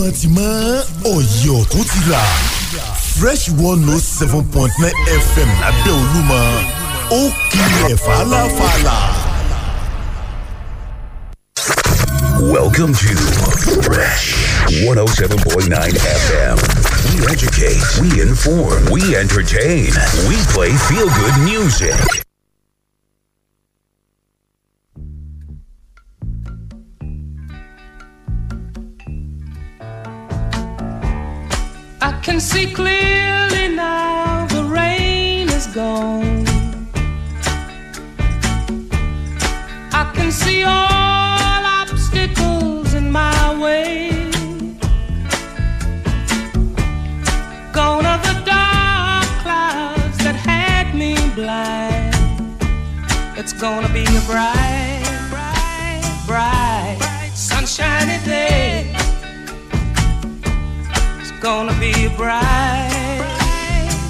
gbọ́n ti mọ́ ọ̀yẹ́ ọ̀tún ti là fresh one oh seven point nine fm lábẹ́ olúmọ ó kilẹ̀ fàlàfàlà. Welcome to Fresh 107.9 FM. We educate, we inform, we entertain, we play feel good music. Can see clearly now the rain is gone. I can see all obstacles in my way. Gone are the dark clouds that had me blind. It's gonna be a bright, bright, bright, sunshiny day gonna be a bright,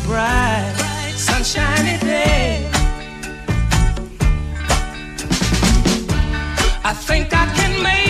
bright, sunshiny day. I think I can make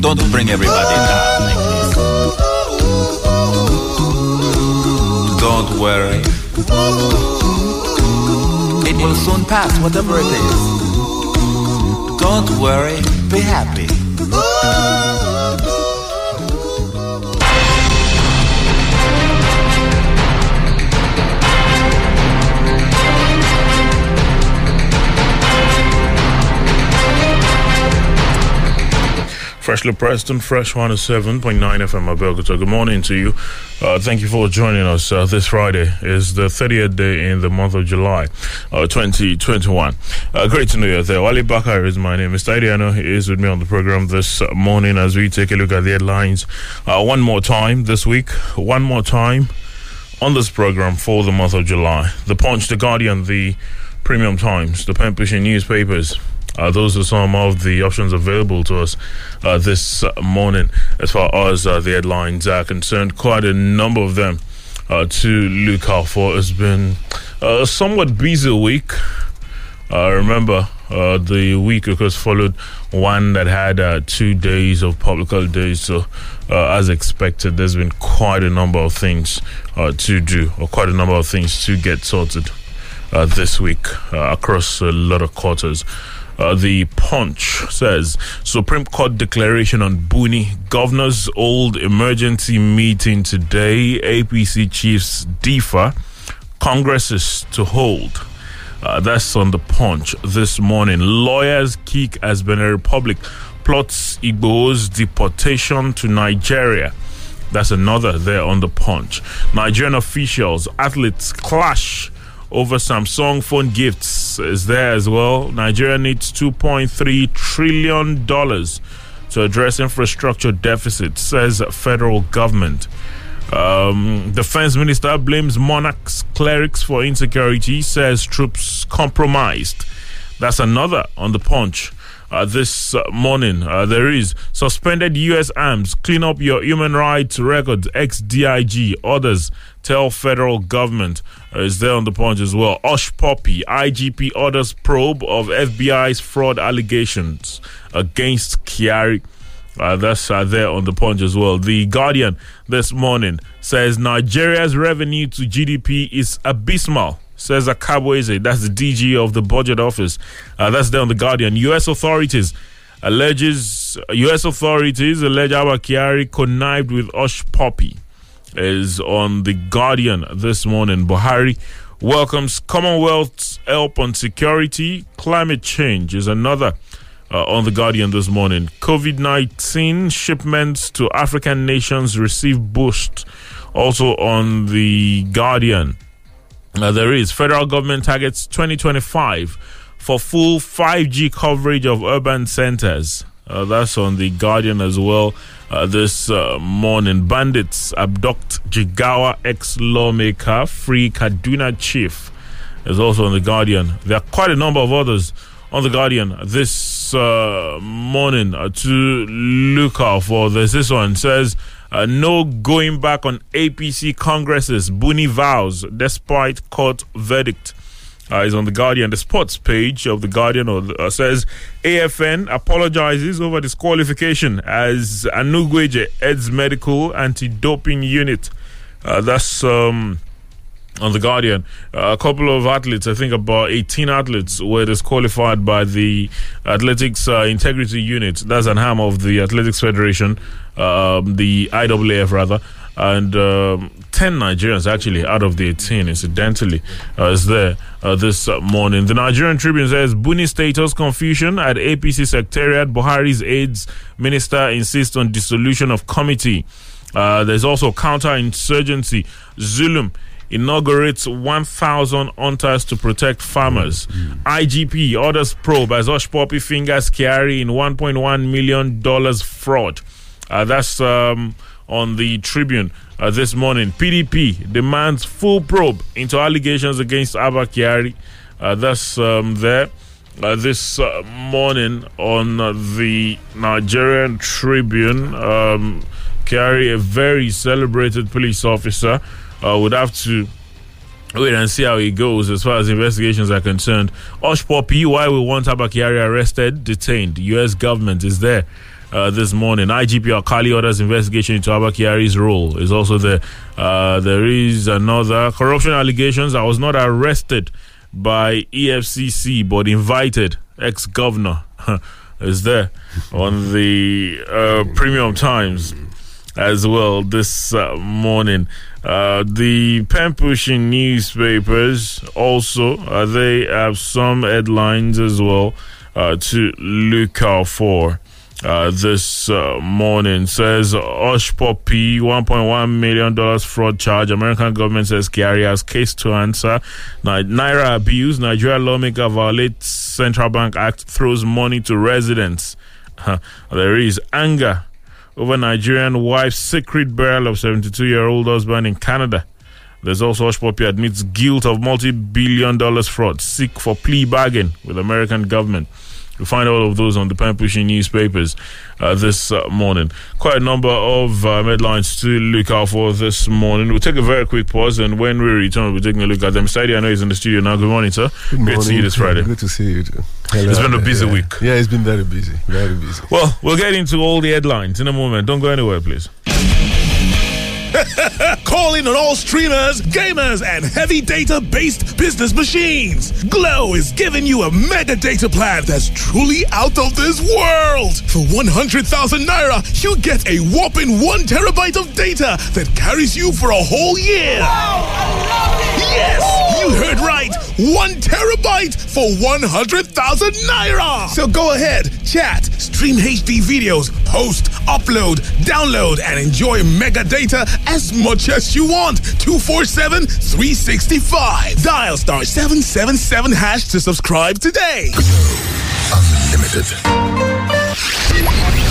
Don't bring everybody down. Don't worry. It will soon pass, whatever it is. Don't worry, be happy. Freshly pressed and fresh 107.9 FM Abeokuta. Good morning to you. Uh, thank you for joining us. Uh, this Friday is the 30th day in the month of July, uh, 2021. Uh, great to know you there. Wally Bakar is my name. Mr. Idiano is with me on the program this morning as we take a look at the headlines uh, one more time this week. One more time on this program for the month of July. The Punch, The Guardian, The Premium Times, The Pen Pushing Newspapers. Uh, those are some of the options available to us uh, this uh, morning as far as uh, the headlines are concerned. Quite a number of them uh, to look out for. It's been a somewhat busy week. Uh, remember, the week, of course, followed one that had two days of public holidays. So, as expected, there's been quite a number of things to do, or quite a number of things to get sorted this week across a lot of quarters. Uh, the Punch says Supreme Court declaration on Buni. Governors old emergency meeting today. APC chiefs differ. Congress is to hold. Uh, that's on the Punch this morning. Lawyers kick as Benin Republic plots Igboho's deportation to Nigeria. That's another there on the Punch. Nigerian officials, athletes clash over Samsung phone gifts is there as well. Nigeria needs 2.3 trillion dollars to address infrastructure deficit, says federal government. Um, defense minister blames monarchs clerics for insecurity, says troops compromised. That's another on the punch. Uh, this uh, morning. Uh, there is suspended U.S. arms. Clean up your human rights records. Ex DIG. Others tell federal government uh, is there on the punch as well. Hushpuppi. IGP orders probe of FBI's fraud allegations against Kyari. Uh, that's uh, there on the punch as well. The Guardian this morning says Nigeria's revenue to GDP is abysmal says Akabueze, that's the DG of the budget office. Uh, that's there on the Guardian. U.S. authorities alleges U.S. authorities allege Abba Kyari connived with Hushpuppi. Is on the Guardian this morning. Buhari welcomes Commonwealth's help on security. Climate change is another. Uh, on the Guardian this morning. COVID 19 shipments to African nations receive boost. Also on the Guardian. Uh, there is federal government targets 2025 for full 5G coverage of urban centers. Uh, that's on the Guardian as well. Uh, this uh, morning, bandits abduct Jigawa ex-lawmaker, free Kaduna chief. Is also on the Guardian. There are quite a number of others on the Guardian this uh, morning uh, to look out for. There's this one says. Uh, no going back on APC Congresses. Buni vows despite court verdict. Uh, is on the Guardian. The sports page of the Guardian uh, says AFN apologizes over disqualification as Anugweje heads medical anti-doping unit. Uh, that's um, on the Guardian. Uh, a couple of athletes, I think about 18 athletes, were disqualified by the Athletics uh, Integrity Unit. That's an arm of the Athletics Federation, um, the IAAF rather. And um, 10 Nigerians actually out of the 18, incidentally, uh, is there uh, this morning. The Nigerian Tribune says Buni status confusion at APC Secretariat. Buhari's aides minister insists on dissolution of committee. Uh, there's also counterinsurgency. Zulum inaugurates 1,000 hunters to protect farmers. IGP orders probe as Hushpuppi fingers Kyari in $1.1 million fraud. Uh, that's um, on the Tribune uh, this morning. PDP demands full probe into allegations against Abba Kyari. Uh, that's um, there. Uh, this uh, morning on uh, the Nigerian Tribune, um, a very celebrated police officer, uh, would have to wait and see how it goes as far as investigations are concerned. Hushpuppi, why we want Abba Kyari arrested, detained. U.S. government is there. Uh, this morning, IGP Alkali orders investigation into Abba Kyari's role is also there. Uh, there is another corruption allegations. I was not arrested by EFCC, but invited. Ex governor is there on the uh, Premium Times as well this uh, morning. Uh, the pen pushing newspapers also uh, they have some headlines as well to look out for. Uh, this uh, morning says Hushpuppi $1.1 million fraud charge. American government says Gary has case to answer. Naira abuse. Nigeria lawmaker violates Central Bank Act, throws money to residents. There is anger over Nigerian wife's secret burial of 72 year old husband in Canada. There's also Hushpuppi admits guilt of multi billion dollars fraud, seek for plea bargain with American government. You'll find all of those on the pen pushing newspapers uh, this uh, morning. Quite a number of uh, headlines to look out for this morning. We'll take a very quick pause, and when we return, we'll be taking a look at them. Saidi, I know he's in the studio now. Good morning, sir. Good Great to see you this Friday. Good to see you too. Hello. It's been a busy Yeah. week. Yeah, it's been very busy. Very busy. Well, we'll get into all the headlines in a moment. Don't go anywhere, please. Calling on all streamers, gamers, and heavy data based business machines. Glo is giving you a mega data plan that's truly out of this world. For 100,000 naira, you get a whopping one terabyte of data that carries you for a whole year. Wow, I love it! yes, you heard right. One terabyte for 100,000 naira. So go ahead, chat, stream HD videos, post, upload, download, and enjoy mega data as much as you want. 247 365. Dial star 777 hash to subscribe today. Unlimited.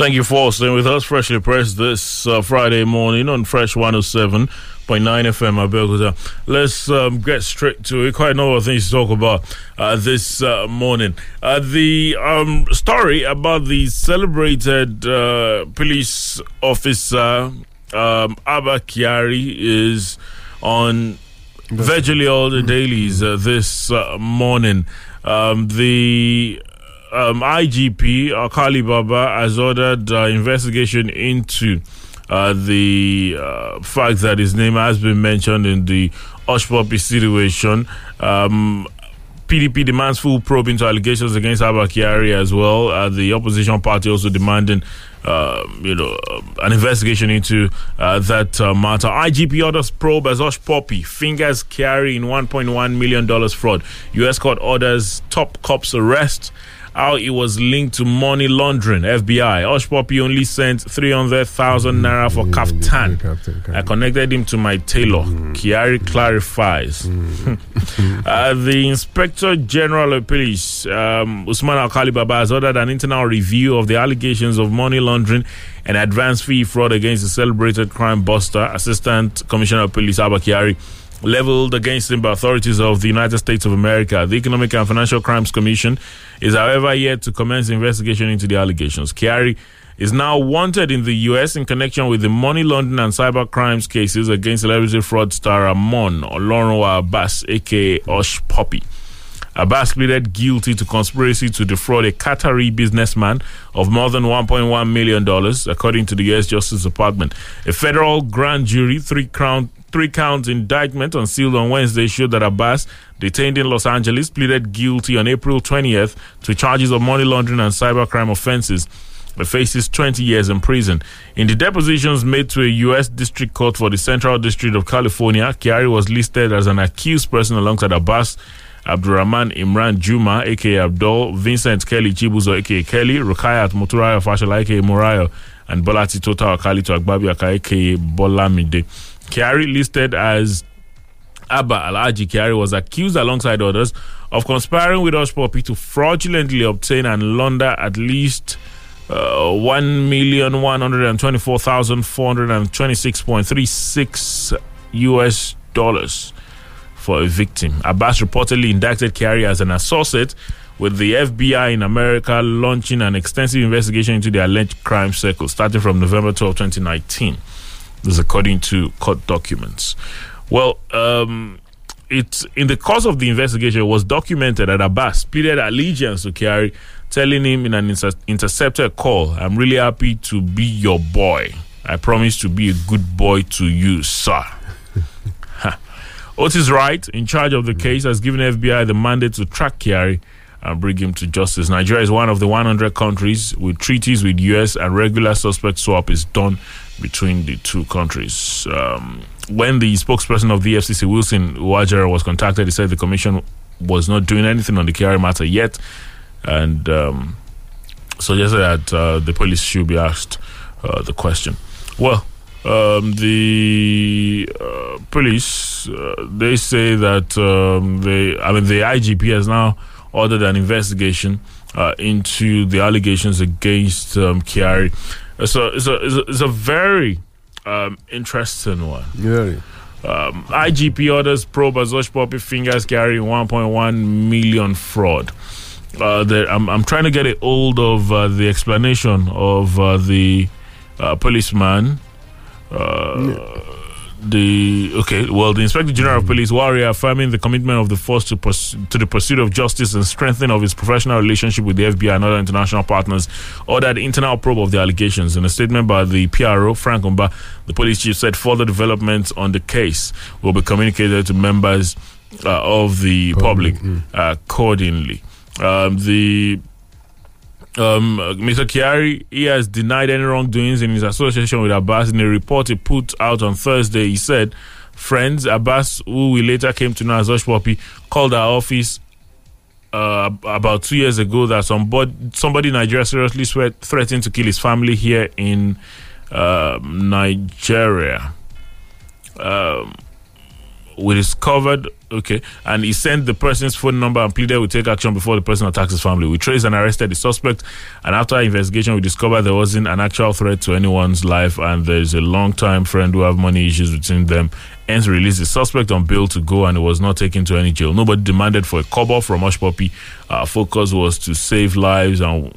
Thank you for staying with us. Freshly pressed this uh, Friday morning on Fresh 107.9 FM Abeokuta. Let's um, get straight to it. Quite a number of things to talk about uh, this uh, morning. Uh, the um, story about the celebrated uh, police officer um, Abba Kyari is on virtually all the dailies uh, this uh, morning. Um, the um, IGP Alkali Baba has ordered uh, investigation into uh, the uh, fact that his name has been mentioned in the Hushpuppi situation. Um, PDP demands full probe into allegations against Abba Kyari as well. Uh, the opposition party also demanding, uh, you know, uh, an investigation into uh, that uh, matter. IGP orders probe as Hushpuppi fingers Kyari in 1.1 million dollars fraud. U.S. court orders top cops arrest. How it was linked to money laundering. FBI. Hushpuppi only sent 300,000 naira for kaftan. I connected him to my tailor. Kyari clarifies. uh, the Inspector General of Police, um, Usman Al Baba, has ordered an internal review of the allegations of money laundering and advance fee fraud against the celebrated crime buster, Assistant Commissioner of Police Abba Kyari, leveled against him by authorities of the United States of America. The Economic and Financial Crimes Commission is, however, yet to commence investigation into the allegations. Kyari is now wanted in the U.S. in connection with the money laundering and cyber crimes cases against celebrity fraudster Ramon Olorunwa Abbas, aka Hushpuppi. Abbas pleaded guilty to conspiracy to defraud a Qatari businessman of more than $1.1 million, according to the U.S. Justice Department. A federal grand jury, three count, three counts indictment unsealed on Wednesday showed that Abbas, detained in Los Angeles, pleaded guilty on April 20th to charges of money laundering and cybercrime offenses. He faces 20 years in prison. In the depositions made to a U.S. District Court for the Central District of California, Kyari was listed as an accused person alongside Abbas, Abdurrahman Imran Juma, aka Abdul, Vincent Kelly Chibuzo, aka Kelly, Rukayat Muturayo Fashola, aka Murayo, and Bolati Tota Akali to Agbabi aka Bolamide. Kyari listed as Abba Alaji Kyari was accused alongside others of conspiring with Osh Poppy to fraudulently obtain and launder at least uh, one million one hundred and twenty-four thousand four hundred and twenty-six point three six U.S. dollars for a victim. Abbas reportedly indicted Kyari as an associate with the FBI in America, launching an extensive investigation into the alleged crime circle starting from November 12, 2019. This is according to court documents. Well, um, it's in the course of the investigation, it was documented that Abbas pleaded allegiance to Kyari, telling him in an inter- intercepted call, I'm really happy to be your boy. I promise to be a good boy to you, sir. Otis Wright, in charge of the case, has given FBI the mandate to track Kyari and bring him to justice. Nigeria is one of the 100 countries with treaties with US and regular suspect swap is done between the two countries. Um, when the spokesperson of the FCC, Wilson Uwujaren, was contacted, he said the commission was not doing anything on the Kyari matter yet, and um, suggested that uh, the police should be asked uh, the question. Well, um, the uh, police uh, they say that um, they, I mean, the IGP has now ordered an investigation uh, into the allegations against um. It's a, it's a, it's a, it's a very um, interesting one. Yeah. Um, IGP orders probe as Hushpuppi fingers carrying 1.1 million fraud. Uh, the, I'm, I'm trying to get a hold of uh, the explanation of uh, the uh, policeman. Uh, The okay, well, the Inspector General of Police, while reaffirming the commitment of the force to pers- to the pursuit of justice and strengthening of its professional relationship with the FBI and other international partners, ordered internal probe of the allegations. In a statement by the PRO, Frank Mba, the police chief said further developments on the case will be communicated to members uh, of the public, uh, accordingly. Um, the um, Mr. Kyari, he has denied any wrongdoings in his association with Abbas. In a report he put out on Thursday, he said, friends, Abbas, who we later came to know as Hushpuppi, called our office uh, about two years ago that somebody, somebody in Nigeria seriously sweat, threatened to kill his family here in uh, Nigeria. Um, we discovered okay, and he sent the person's phone number and pleaded we take action before the person attacks his family. We traced and arrested the suspect, and after investigation, we discovered there wasn't an actual threat to anyone's life, and there's a long-time friend who have money issues between them. Hence, released the suspect on bail to go, and it was not taken to any jail. Nobody demanded for a cover from Hushpuppi. Our focus was to save lives and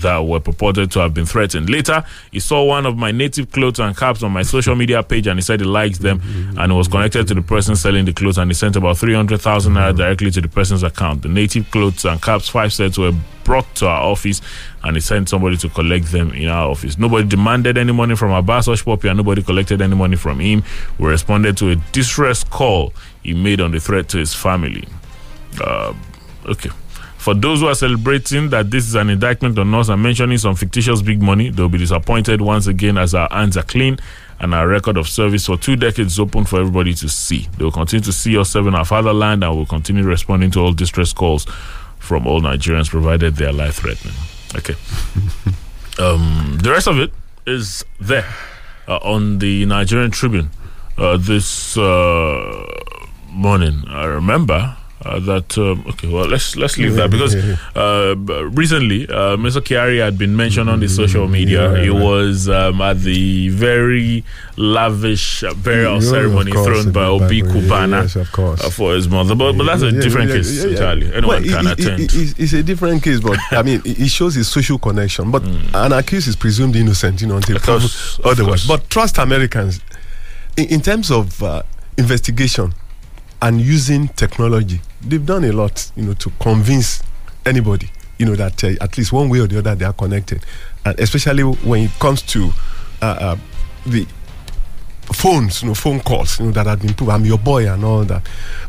that were purported to have been threatened. Later, he saw one of my native clothes and caps on my social media page and he said he likes them and was connected to the person selling the clothes and he sent about 300,000 naira directly to the person's account. The native clothes and caps, five sets, were brought to our office and he sent somebody to collect them in our office. Nobody demanded any money from Abbas Hushpuppi and nobody collected any money from him. We responded to a distress call he made on the threat to his family. Uh, okay. For those who are celebrating that this is an indictment on us and mentioning some fictitious big money, they'll be disappointed once again as our hands are clean and our record of service for two decades is open for everybody to see. They will continue to see us serving our fatherland and will continue responding to all distress calls from all Nigerians provided they are life threatening. Okay. um, the rest of it is there uh, on the Nigerian Tribune uh, this uh, morning. I remember uh, that um, okay. Well, let's let's leave that because uh, recently uh, Mr. Kyari had been mentioned on the social media. yeah, he right. was um, at the very lavish uh, burial Yeah, ceremony thrown by Obi Cubana yes, of course. uh, for his mother. But but that's a different yeah, case yeah, yeah. entirely. Anyone Well, can it- it- attend. it- it's, it's a different case, but I mean, it, it shows his social connection. But an accused is presumed innocent, you know, until proven otherwise. But trust Americans in, in terms of uh, investigation and using technology. They've done a lot, you know, to convince anybody, you know, that uh, at least one way or the other they are connected, and especially when it comes to uh, uh, the phones, you know, phone calls, you know, that have been proved. I'm your boy and all that.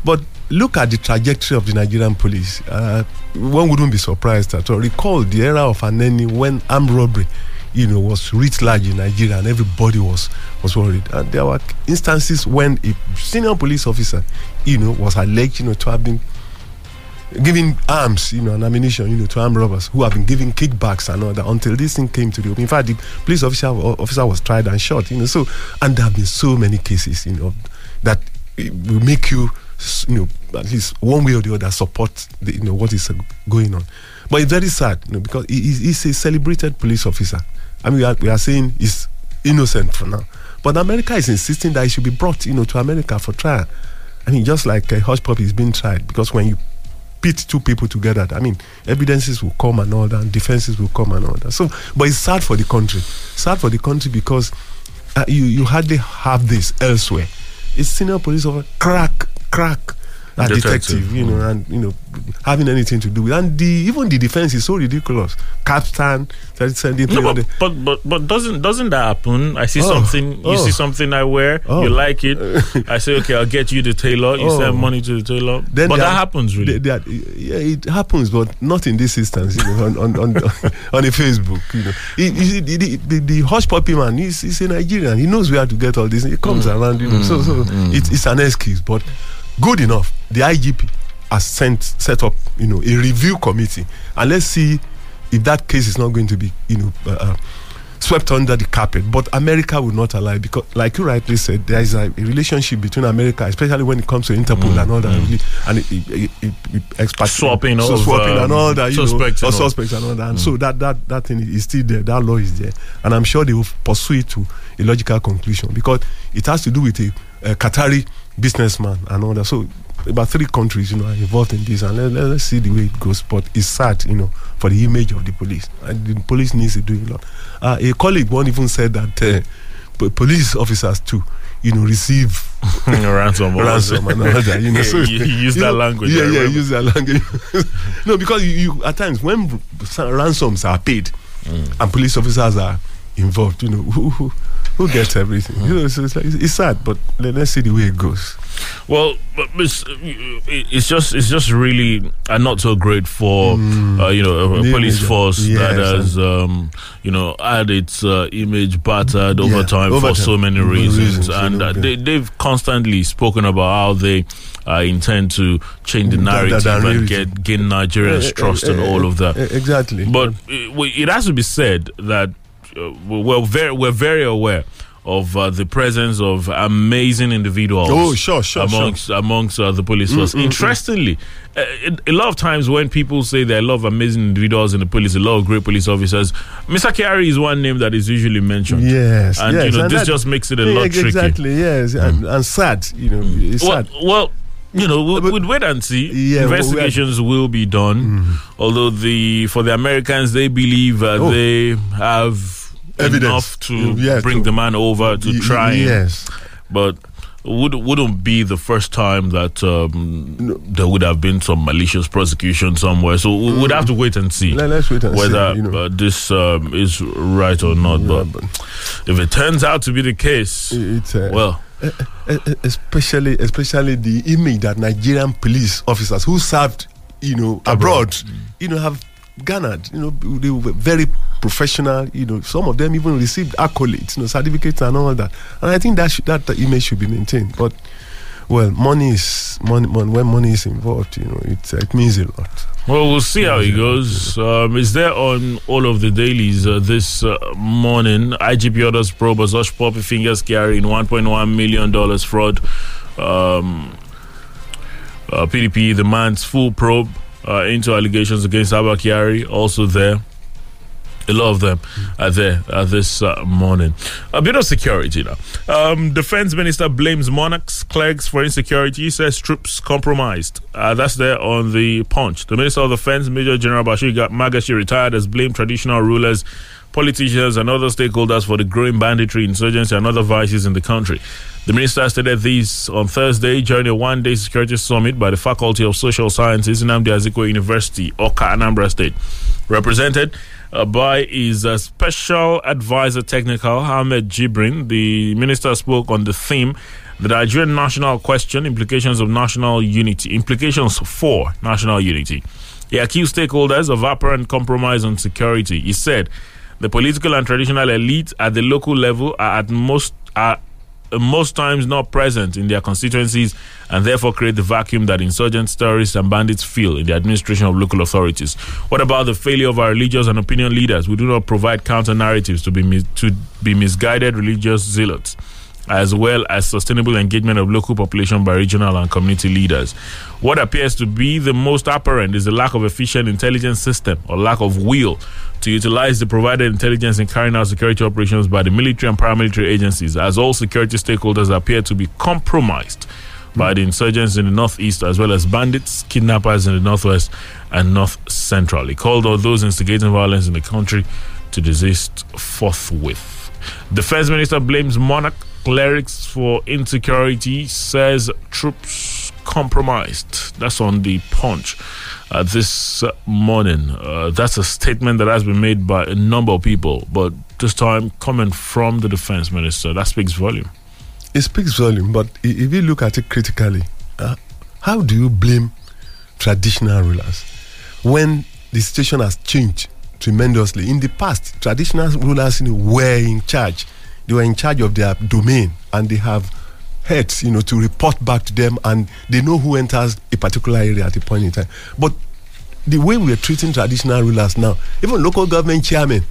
But look at the trajectory of the Nigerian police. Uh, one wouldn't be surprised at all. Recall the era of Anini when armed robbery, you know, was writ large in Nigeria and everybody was was worried. And there were instances when a senior police officer, you know, was alleged, you know, to have been giving arms, you know, and ammunition, you know, to armed robbers who have been giving kickbacks and all that until this thing came to the open. In fact, the police officer officer was tried and shot, you know. So, and there have been so many cases, you know, that will make you, you know, at least one way or the other support, the, you know, what is uh, going on. But it's very sad, you know, because he, he's a celebrated police officer. I mean, we are, we are saying he's innocent for now, but America is insisting that he should be brought, you know, to America for trial. I mean, just like uh, Hushpuppi is being tried, because when you pit two people together. I mean, evidences will come and all that, and defenses will come and all that. So, but it's sad for the country. Sad for the country because uh, you you hardly have this elsewhere. It's senior police officer, crack, crack, a Detective. you know, and you know, having anything to do with, and the even the defense is so ridiculous. Capstan, sending No, but, but but but doesn't doesn't that happen? I see Oh, something. You oh. see something I wear. Oh. You like it. I say okay. I'll get you the tailor. You Oh. send money to the tailor. Then but that are- happens really. they- they are- yeah, it happens, but not in this instance. You know, on on on, on the Facebook. You know, you the, the, Hushpuppi man. He's, he's a Nigerian. He knows where to get all this. He comes Mm. around. You know, so so it's it's an excuse, but good enough. The IGP has sent set up. You know, a review committee, and let's see if that case is not going to be. You know. Uh, uh, swept under the carpet but america would not allow it because like you rightly said there is a, relationship between america especially when it comes to interpol and all that really, and it, it, it, it, Swapping so of, swapping and all um, that you suspects know, and or all. suspects and all that and so that that that thing is still there that law is there and i'm sure they will pursue it to a logical conclusion because it has to do with a, a qatari businessman and all that so about three countries, you know, are involved in this, and let, let, us see the way it goes. But it's sad, you know, for the image of the police, and the police needs to do a lot. Uh, a colleague one even said that uh, po- police officers too, you know, receive ransom. ransom and all that. You know, so you- you use you that know, language, Yeah, yeah, use that language. no, because you, you at times when ransoms are paid Mm. and police officers are involved, you know, who gets everything? Mm. You know, so it's, like, it's, sad, but let, let's see the way it goes. Well, it's, it's just it's just really uh, not so great for uh, you know a, a police force yes, that has um, you know had its uh, image battered over Yeah, time over for time. so many reasons, reasons, and uh, the- they, they've constantly spoken about how they uh, intend to change the That- that- narrative that and get gain Nigerians' Eh, eh, trust and eh, all of that. Exactly. But it, it has to be said that uh, we're very we're very aware of uh, the presence of amazing individuals. Oh, sure, sure, sure. amongst amongst uh, the police force. Interestingly, uh, it- a lot of times when people say there are a lot of amazing individuals in the police, a lot of great police officers, Mr. Kyari is one name that is usually mentioned. Yes, and yes, you know and this just makes it a lot ex- tricky. Mm. Exactly, yes, and, and sad. You know, it's Well, sad. well, you know, we'll, But- we'll wait and see. Yeah, well, we are- Investigations will be done. Although the for the Americans, they believe uh, Oh. they have Evidence. enough to Yeah, bring to- the man over to Y- try. him. Yes. but would wouldn't be the first time that um, there would have been some malicious prosecution somewhere. So we would have to wait and see Let- let's wait and see, whether you know. uh, this um, is right or not. Yeah, but but- if it turns out to be the case, It's uh, well, especially especially the image that Nigerian police officers who served, you know, abroad, mm. you know, have garnered. You know, they were very professional. You know, some of them even received accolades, you know, certificates and all that. And I think that should, that image should be maintained. But well, money is money, money when money is involved. You know, it it means a lot. Well, we'll see how it goes. Um, is there on all of the dailies uh, this uh, morning? IGP orders probe as Hushpuppi Fingers carrying $1.1 million fraud. Um, uh, PDP demands full probe uh, into allegations against Abba Kyari. Also there. A lot of them are there uh, this uh, morning. A bit of security now. Um, Defense Minister blames monarchs, clerks for insecurity, He says troops compromised. Uh, that's there on the punch. The Minister of Defense, Major General Bashir Magashi, retired, has blamed traditional rulers, politicians, and other stakeholders for the growing banditry, insurgency, and other vices in the country. The minister stated these on Thursday during a one day security summit by the Faculty of Social Sciences, Nnamdi Azikiwe University, Awka, Anambra State. Represented uh, by his uh, special advisor technical, Ahmed Jibrin, the minister spoke on the theme the Nigerian national question, implications of national unity, implications for national unity. He accused stakeholders of apparent compromise on security. He said the political and traditional elite at the local level are at most are Uh, most times not present in their constituencies and therefore create the vacuum that insurgents, terrorists, and bandits feel in the administration of local authorities. What about the failure of our religious and opinion leaders? We do not provide counter narratives to be mis- to be misguided religious zealots as well as sustainable engagement of local population by regional and community leaders. What appears to be the most apparent is the lack of efficient intelligence system or lack of will to utilize the provided intelligence in carrying out security operations by the military and paramilitary agencies, as all security stakeholders appear to be compromised by the insurgents in the northeast, as well as bandits, kidnappers in the northwest and north central. He called on those instigating violence in the country to desist forthwith. Defense Minister blames monarch clerics for insecurity, says troops compromised. That's on the punch uh, this morning. Uh, that's a statement that has been made by a number of people, but this time coming from the defense minister. That speaks volume. it speaks volume. But if you look at it critically, uh, how do you blame traditional rulers when the situation has changed tremendously? In the past, traditional rulers were in charge. They were in charge of their domain, and they have heads, you know, to report back to them, and they know who enters a particular area at a point in time. But the way we are treating traditional rulers now, even local government chairmen,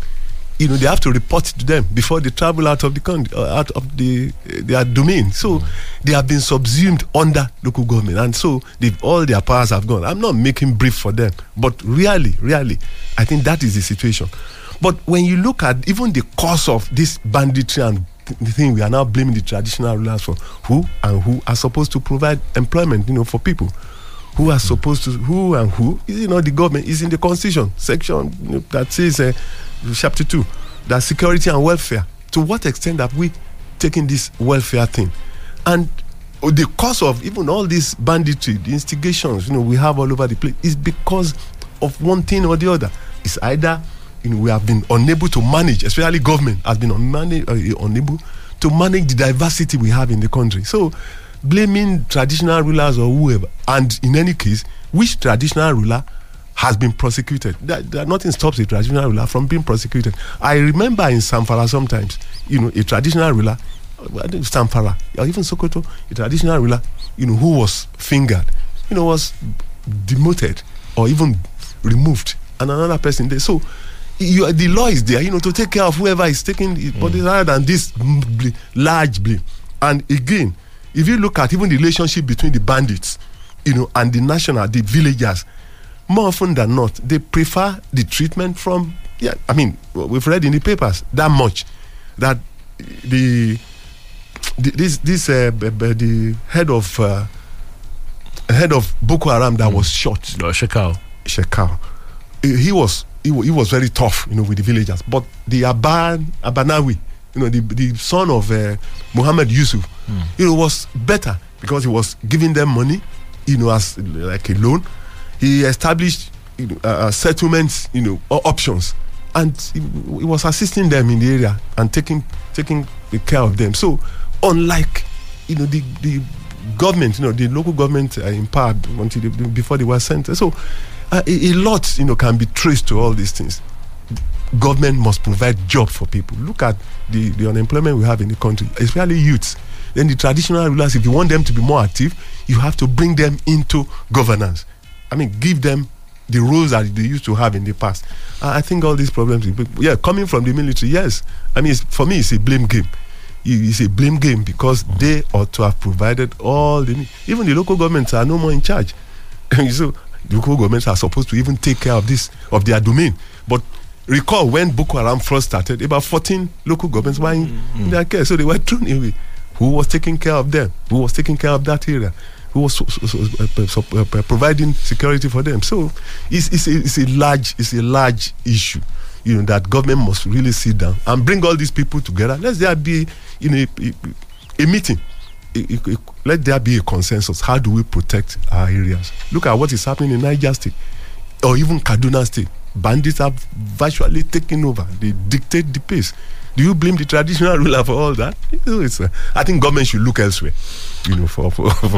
you know, they have to report to them before they travel out of the country, uh, out of the uh, their domain. So they have been subsumed under local government, and so they've, all their powers have gone. I'm not making brief for them, but really, really, I think that is the situation. But when you look at even the cause of this banditry and the thing, we are now blaming the traditional rulers for who and who are supposed to provide employment, you know, for people. Who are supposed to who and who? Is you know the government? Is in the constitution section you know, that says uh, chapter 2 that security and welfare. To what extent have we taken this welfare thing? And uh, the cause of even all this banditry the instigations you know we have all over the place is because of one thing or the other. It's either you know we have been unable to manage especially government has been uh, unable to manage the diversity we have in the country. So blaming traditional rulers or whoever and in any case which traditional ruler has been prosecuted. That, that nothing stops a traditional ruler from being prosecuted. I remember in Zamfara sometimes you know a traditional ruler uh, Zamfara or even sokoto a traditional ruler you know who was fingered you know was demoted or even removed and another person there. So you the law is there, you know, to take care of whoever is taking it, but it's rather than this mm, bl- large blame. And again, if you look at even the relationship between the bandits, you know, and the national, the villagers, more often than not, they prefer the treatment from. Yeah, I mean, we've read in the papers that much that the, the this this uh, the head of uh, head of Boko Haram that was shot Uh, Shekau. Shekau. He, he was he, he was very tough, you know, with the villagers. But the Aban Abanawi, you know, the the son of uh, Muhammad Yusuf, you know, was better because he was giving them money, you know, as like a loan. He established you know, uh, settlements, you know, options, and he, he was assisting them in the area and taking taking care of them. So, unlike you know the the government, you know, the local government uh, in power until they, before they were sent. So, uh, a, a lot, you know, can be traced to all these things. Government must provide job for people. Look at the, the unemployment we have in the country, especially youths. Then the traditional rulers, if you want them to be more active, you have to bring them into governance. I mean, give them the roles that they used to have in the past. I I think all these problems, yeah, coming from the military, yes. I mean, for me, it's a blame game. It's a blame game because they ought to have provided all the. Even the local governments are no more in charge. so local governments are supposed to even take care of this of their domain. But recall when Boko Haram first started, about 14 local governments were in, in their care, so they were thrown away. Who was taking care of them? Who was taking care of that area? Who was so, so, so, uh, uh, uh, providing security for them? So it's, it's, a, it's a large it's a large issue. You know that government must really sit down and bring all these people together. Let there be you know a, a, a meeting. Let there be a consensus. How do we protect our areas? Look at what is happening in Niger State or even Kaduna State. Bandits have virtually taken over. They dictate the pace. Do you blame the traditional ruler for all that? Uh, I think government should look elsewhere, you know, for, for, for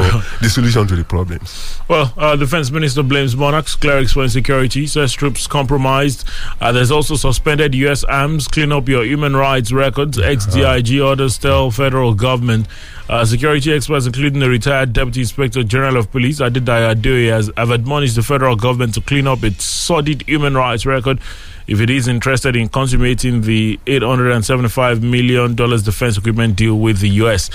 the solution to the problems. Well, uh, defense minister blames monarchs, clerics for insecurity, says troops compromised. Uh, there's also suspended U.S. arms, clean up your human rights records. Ex-DIG orders tell federal government. Uh, security experts, including the retired Deputy Inspector General of Police, Adidaya Adeoye, has have admonished the federal government to clean up its sordid human rights record if it is interested in consummating the $875 million defense equipment deal with the U.S.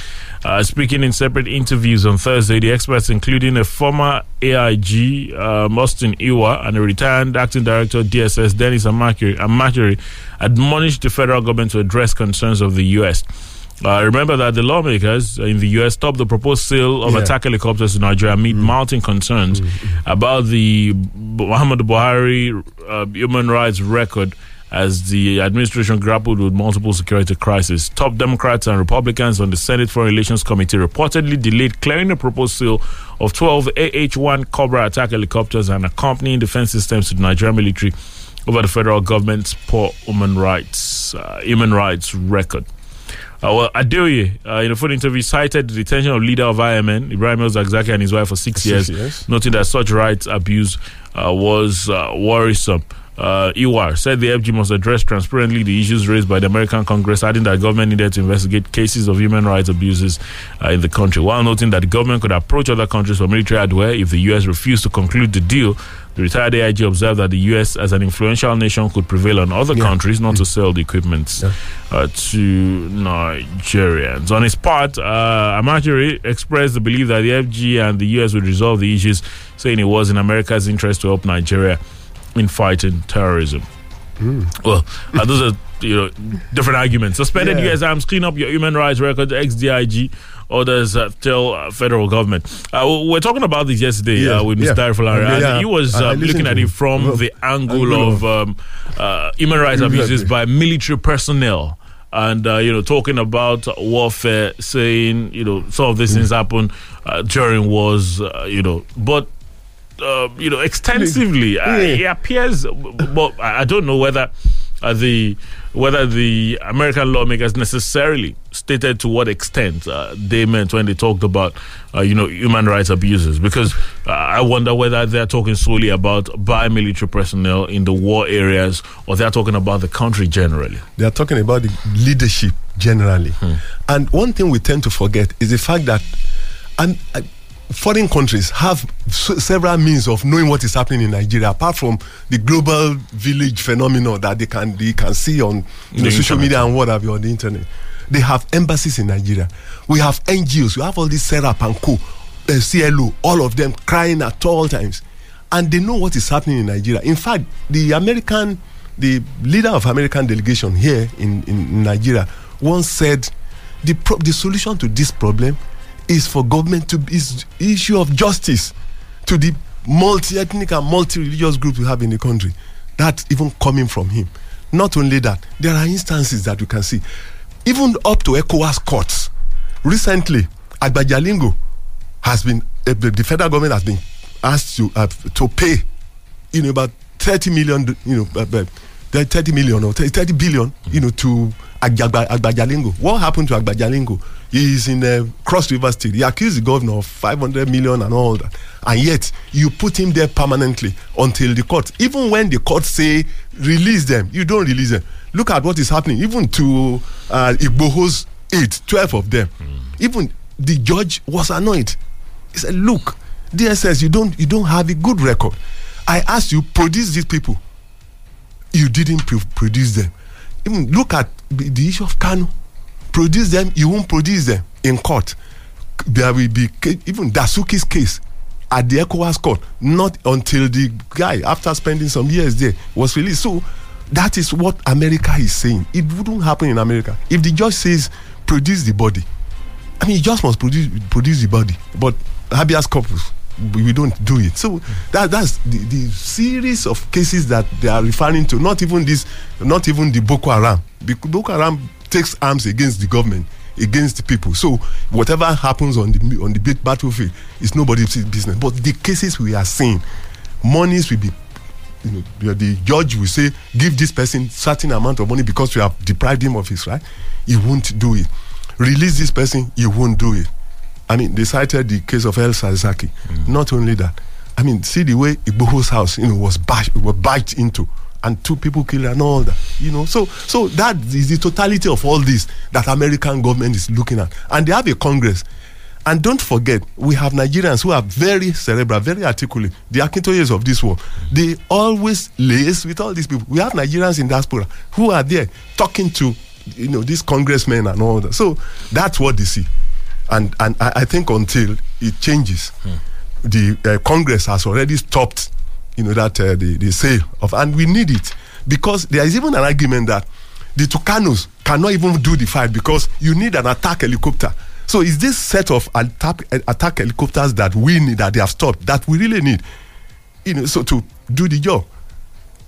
Uh, speaking in separate interviews on Thursday, the experts, including a former AIG, uh, Austin Iwar, and a retired acting director DSS, Dennis Amakiri, admonished the federal government to address concerns of the U.S. Uh, remember that the lawmakers in the U.S. stopped the proposed sale of Yeah. attack helicopters to Nigeria amid mounting concerns about the Muhammad Buhari uh, human rights record as the administration grappled with multiple security crises. Top Democrats and Republicans on the Senate Foreign Relations Committee reportedly delayed clearing the proposed sale of 12 AH-1 Cobra attack helicopters and accompanying defense systems to the Nigerian military over the federal government's poor human rights uh, human rights record. Uh, well, Adeoye, uh, in a phone interview, cited the detention of leader of IMN, Ibrahim El-Zakzaki, and his wife for six, Six years, years. noting that such rights abuse uh, was uh, worrisome. Uh, Iwar said the FG must address transparently the issues raised by the American Congress, adding that government needed to investigate cases of human rights abuses uh, in the country, while noting that the government could approach other countries for military hardware if the U.S. refused to conclude the deal. The retired AIG observed that the U.S. as an influential nation could prevail on other countries not to sell the equipment uh, to Nigerians. On his part, uh, Amakiri expressed the belief that the FG and the U.S. would resolve the issues, saying it was in America's interest to help Nigeria in fighting terrorism. Well, uh, those are you know different arguments. Suspended Yeah. U.S. arms, clean up your human rights record, ex-DIG. Others uh, tell uh, federal government. Uh, we we're talking about this yesterday Yeah, uh, with. Mr. Yeah, and yeah. he was uh, looking at it from Well, the angle, angle of, um, uh, human rights abuses by military personnel. And uh, you know, talking about warfare, saying you know some of these things happen uh, during wars, uh, you know, but you know, extensively. Uh, Yeah. it appears, but I don't know whether uh, the whether the American lawmakers necessarily stated to what extent uh, they meant when they talked about, uh, you know, human rights abuses. Because uh, I wonder whether they're talking solely about bi-military personnel in the war areas, or they're talking about the country generally. They are talking about the leadership generally. And one thing we tend to forget is the fact that, and uh, foreign countries have several means of knowing what is happening in Nigeria, apart from the global village phenomenon that they can they can see on you know, social media and what have you on the internet. They have embassies in Nigeria. We have NGOs. We have all these Serap and Co, uh, CLO, all of them crying at all times, and they know what is happening in Nigeria. In fact, the American, the leader of American delegation here in, in Nigeria once said, the pro- the solution to this problem is for government to is issue of justice to the multi-ethnic and multi-religious groups we have in the country. That's even coming from him. Not only that, there are instances that we can see, even up to ECOWAS courts. Recently, Agba Jalingo has been uh, the federal government has been asked to uh, to pay, you know, about thirty million, you know, uh, uh, 30 million or 30 billion, you know, to Agba Jalingo. What happened to Agba Jalingo? He is in uh, Cross River State. He accused the governor of 500 million and all that. And yet, you put him there permanently until the court. Even when the court say release them, you don't release them. Look at what is happening. Even to uh, Igboho's eight, 12 of them. Even the judge was annoyed. He said, "Look, DSS, you don't you don't have a good record. I asked you produce these people. You didn't pro- produce them. Even look at the the issue of Kanu. Produce them. You won't produce them in court. There will be even Dasuki's case at the ECOWAS court. Not until the guy, after spending some years there, was released. So that is what America is saying. It wouldn't happen in America if the judge says produce the body. I mean, you just must produce produce the body, but habeas corpus, we don't do it. So that that's the, the series of cases that they are referring to. Not even this, not even the Boko Haram. Bec- Boko Haram takes arms against the government, against the people. So whatever happens on the on the big battlefield is nobody's business. But the cases we are seeing, monies will be you know, the, judge will say, give this person certain amount of money because you have deprived him of his right. He won't do it. Release this person, he won't do it. I mean, they cited the case of El Zakzaki. Mm. Not only that, I mean, see the way Igboho's house, you know, was bashed, was barged into, and two people killed and all that. You know, so so that is the totality of all this that American government is looking at, and they have a Congress. And don't forget, we have Nigerians who are very cerebral, very articulate. The Akintoyes of this world, they always lace with all these people. We have Nigerians in diaspora who are there talking to, you know, these congressmen and all that. So that's what they see, and and I, I think until it changes, the uh, Congress has already stopped, you know, that uh, the the sale of, and we need it because there is even an argument that the Tucanos cannot even do the fight because you need an attack helicopter. So is this set of attack attack helicopters that we need that they have stopped that we really need, you know, so to do the job.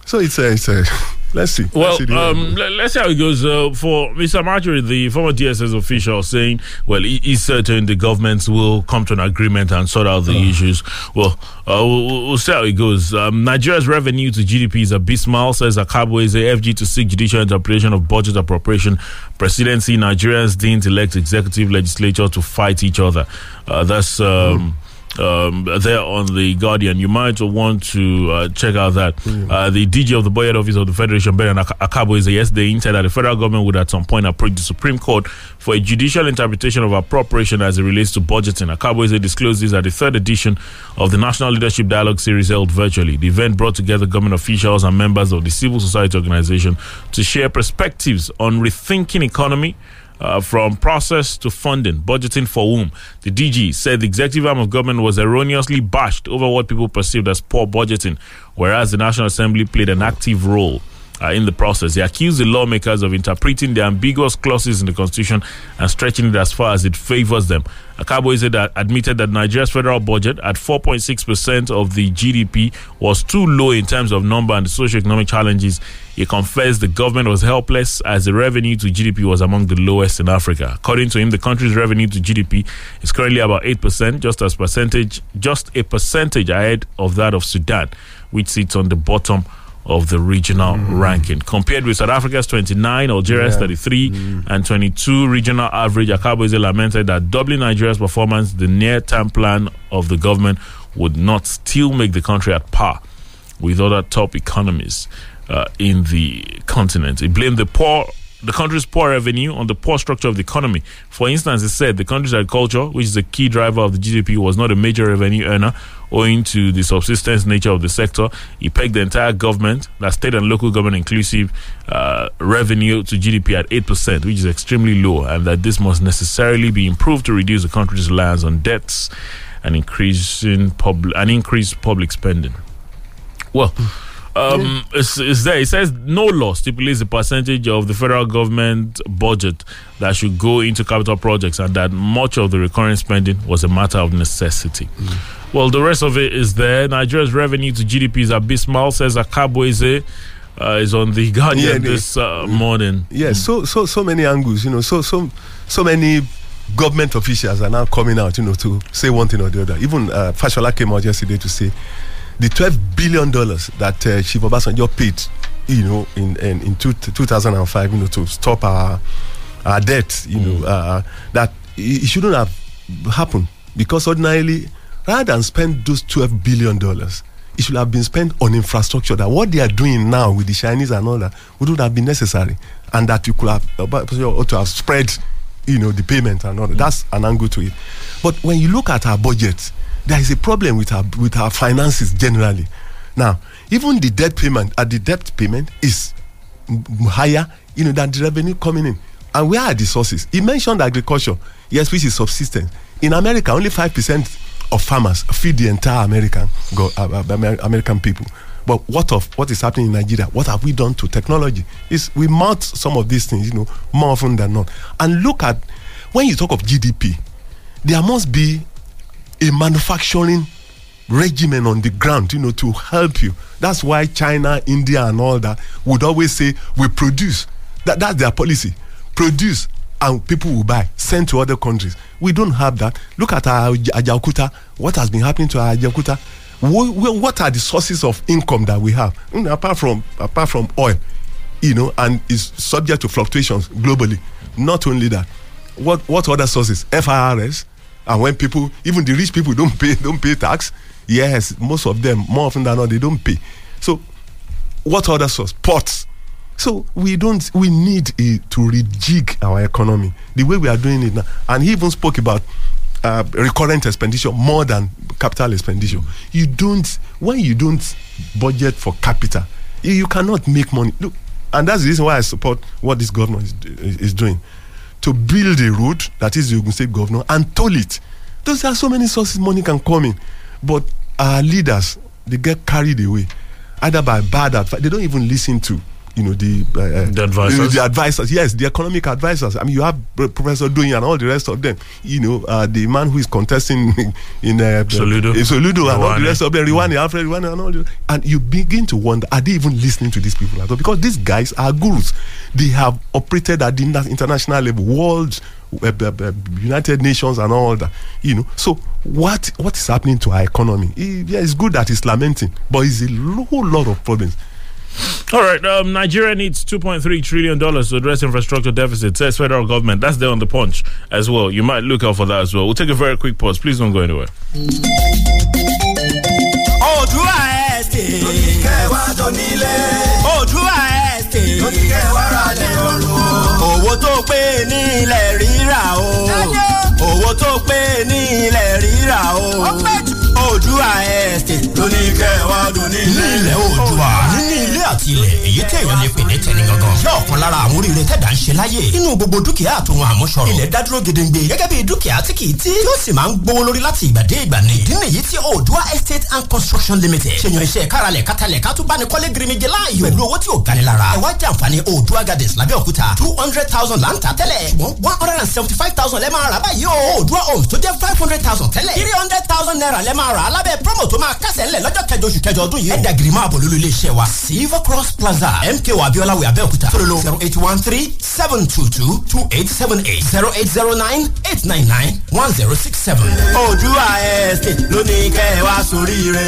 So it's a, it's a let's see. Well, let's see the way it um, goes. let, us see how it goes. Uh, for Mr. Marjorie, the former DSS official, saying, well, he, he's certain the governments will come to an agreement and sort out the issues. Well, uh, we'll, we'll see how it goes. Um, Nigeria's revenue to GDP is abysmal, says Akabueze FG to seek judicial interpretation of budget appropriation. Presidency, Nigerians didn't elect executive legislature to fight each other. Uh, that's. Um, um, there on the Guardian. You might want to uh, check out that. Uh, the DG of the Budget Office of the Federation, Ben Ak- Akabueze yesterday hinted that the federal government would at some point approach the Supreme Court for a judicial interpretation of appropriation as it relates to budgeting. Akabueze disclosed this at the third edition of the National Leadership Dialogue Series held virtually. The event brought together government officials and members of the civil society organization to share perspectives on rethinking economy uh, from process to funding, budgeting for whom. The DG said the executive arm of government was erroneously bashed over what people perceived as poor budgeting, whereas the National Assembly played an active role. Uh, in the process, they accused the lawmakers of interpreting the ambiguous clauses in the constitution and stretching it as far as it favors them. Akabo that admitted that Nigeria's federal budget at 4.6% of the GDP was too low in terms of number and socioeconomic challenges. He confessed the government was helpless as the revenue to GDP was among the lowest in Africa. According to him, the country's revenue to GDP is currently about 8%, just as percentage, just a percentage ahead of that of Sudan, which sits on the bottom of the regional ranking. Compared with South Africa's 29, Algeria's 33, and 22 regional average, Akabueze lamented that doubling Nigeria's performance, the near term plan of the government, would not still make the country at par with other top economies uh, in the continent. He blamed the poor the country's poor revenue on the poor structure of the economy. For instance, it said the country's agriculture, which is a key driver of the GDP, was not a major revenue earner owing to the subsistence nature of the sector. He pegged the entire government, that state and local government inclusive, uh, revenue to GDP at 8%, which is extremely low, and that this must necessarily be improved to reduce the country's reliance on debts and increasing public and increase public spending. Well, um, it's, it's there. It says no law stipulates the percentage of the federal government budget that should go into capital projects, and that much of the recurring spending was a matter of necessity. Well, the rest of it is there. Nigeria's revenue to GDP is abysmal, says Akabueze. Uh, is on the Guardian Yeah, this uh, morning. Yes, so so so many angles, you know, so so so many government officials are now coming out, you know, to say one thing or the other. Even uh, Fashola came out yesterday to say the twelve billion dollars that uh, Chief Obasanjo paid, you know, in in, in two, 2005, you know, to stop our our debt, you know, uh, that it shouldn't have happened because ordinarily, rather than spend those twelve billion dollars, it should have been spent on infrastructure. That what they are doing now with the Chinese and all that wouldn't have been necessary, and that you could have ought to have spread, you know, the payment and all that. That's an angle to it. But when you look at our budget, there is a problem with our with our finances generally. Now, even the debt payment, at the debt payment is higher, you know, than the revenue coming in. And where are the sources? He mentioned agriculture, yes, which is subsistence. In America, only five percent of farmers feed the entire American go, uh, uh, American people. But what of what is happening in Nigeria? What have we done to technology? Is we mount some of these things, you know, more often than not. And look at when you talk of GDP, there must be a manufacturing regimen on the ground, you know, to help you. That's why China, India, and all that would always say, "We produce." That that's their policy. Produce, and people will buy. Send to other countries. We don't have that. Look at our Aj- Ajaokuta. What has been happening to our Ajaokuta? Wh- wh- What are the sources of income that we have You know, apart from apart from oil? You know, and is subject to fluctuations globally. Not only that, what what other sources? FIRS, and when people, even the rich people, don't pay don't pay tax. Yes, most of them, more often than not, they don't pay. So, what other source? Ports. So we don't. We need a, to rejig our economy the way we are doing it now. And he even spoke about uh, recurrent expenditure more than capital expenditure. You don't when you don't budget for capital, you, you cannot make money. Look, and that's the reason why I support what this government is, is, is doing to build a road that is the Ogun State governor and toll it. Those are so many sources money can come in, but our leaders they get carried away either by bad advice. They don't even listen to you know the uh, The advisors? the advisors. Yes, the economic advisors. I mean, you have Professor Doing and all the rest of them. You know, uh, the man who is contesting in uh, Soludo. in Soludo and all the rest of them, Rwanda, Alfred Rwanda, and all the, and you begin to wonder: Are they even listening to these people at all? Because these guys are gurus. They have operated at the international level, world, uh, uh, uh, United Nations, and all that. You know, so what what is happening to our economy? Eh, yeah, it's good that it's lamenting, but it's a whole lot of problems. All right, um, Nigeria needs 2.3 trillion dollars to address infrastructure deficit. Says federal government. That's there on the punch as well. You might look out for that as well. We'll take a very quick pause. Please don't go anywhere. Odua Estate. Lóní kẹwàá tó nílé. Odua Estate. Lóní kẹwàá ra lẹ̀ lọ́rùn. Owó tó pé ní ilẹ̀ rírà o. Owó tó pé ní ilẹ̀ rírà o. Odua Estate. Lóní kẹwàá tó nílé. ní ilẹ̀ oòdùà níní ilé àti ilẹ̀ èyí lè pè ní tẹni gangan. Jẹ́ ọ̀kan lára àwọn oríire tẹ̀dá ń ṣe láyé. Nínú gbogbo dúkìá àtòhun àmúṣọrọ̀ ilẹ̀ dádúró gedengbe gẹ́gẹ́ bí dúkìá tí kìí tí. Ó sì máa ń gbówó lórí láti ìgbà dé ìgbà ni. Ìdí nìyí tí oòdùà estate and construction limited ṣèyàn iṣẹ́ káralẹ̀ kátàlẹ̀ ká tún bá ní kọ́lé girimije láàyò. Pẹ̀lú owó tí ò gani lára. Ẹ wá jẹ àǹfààní oòdùà gardens lábẹ́òkúta. Two hundred thousand là ń one hundred and seventy five thousand lẹ́ máa rà báyìí o. Jẹ́ five hundred thousand tẹ́lẹ̀. Three hundred thousand naira lẹ́ máa rà alábẹ́ promo tó máa kásẹ̀ ńlẹ̀ lọ́jọ́ kẹjọ oṣù kẹjọ ọdún yìí ẹ̀dà gírí máa bọ̀ lórí iléeṣẹ́ wa silver cross plaza mko abiola way abẹ́òkúta tólólo zero eight one three seven two two two eight seven eight zero eight zero nine eight nine nine one zero six seven. Odua Estate. Lóní kẹwàá sóríire.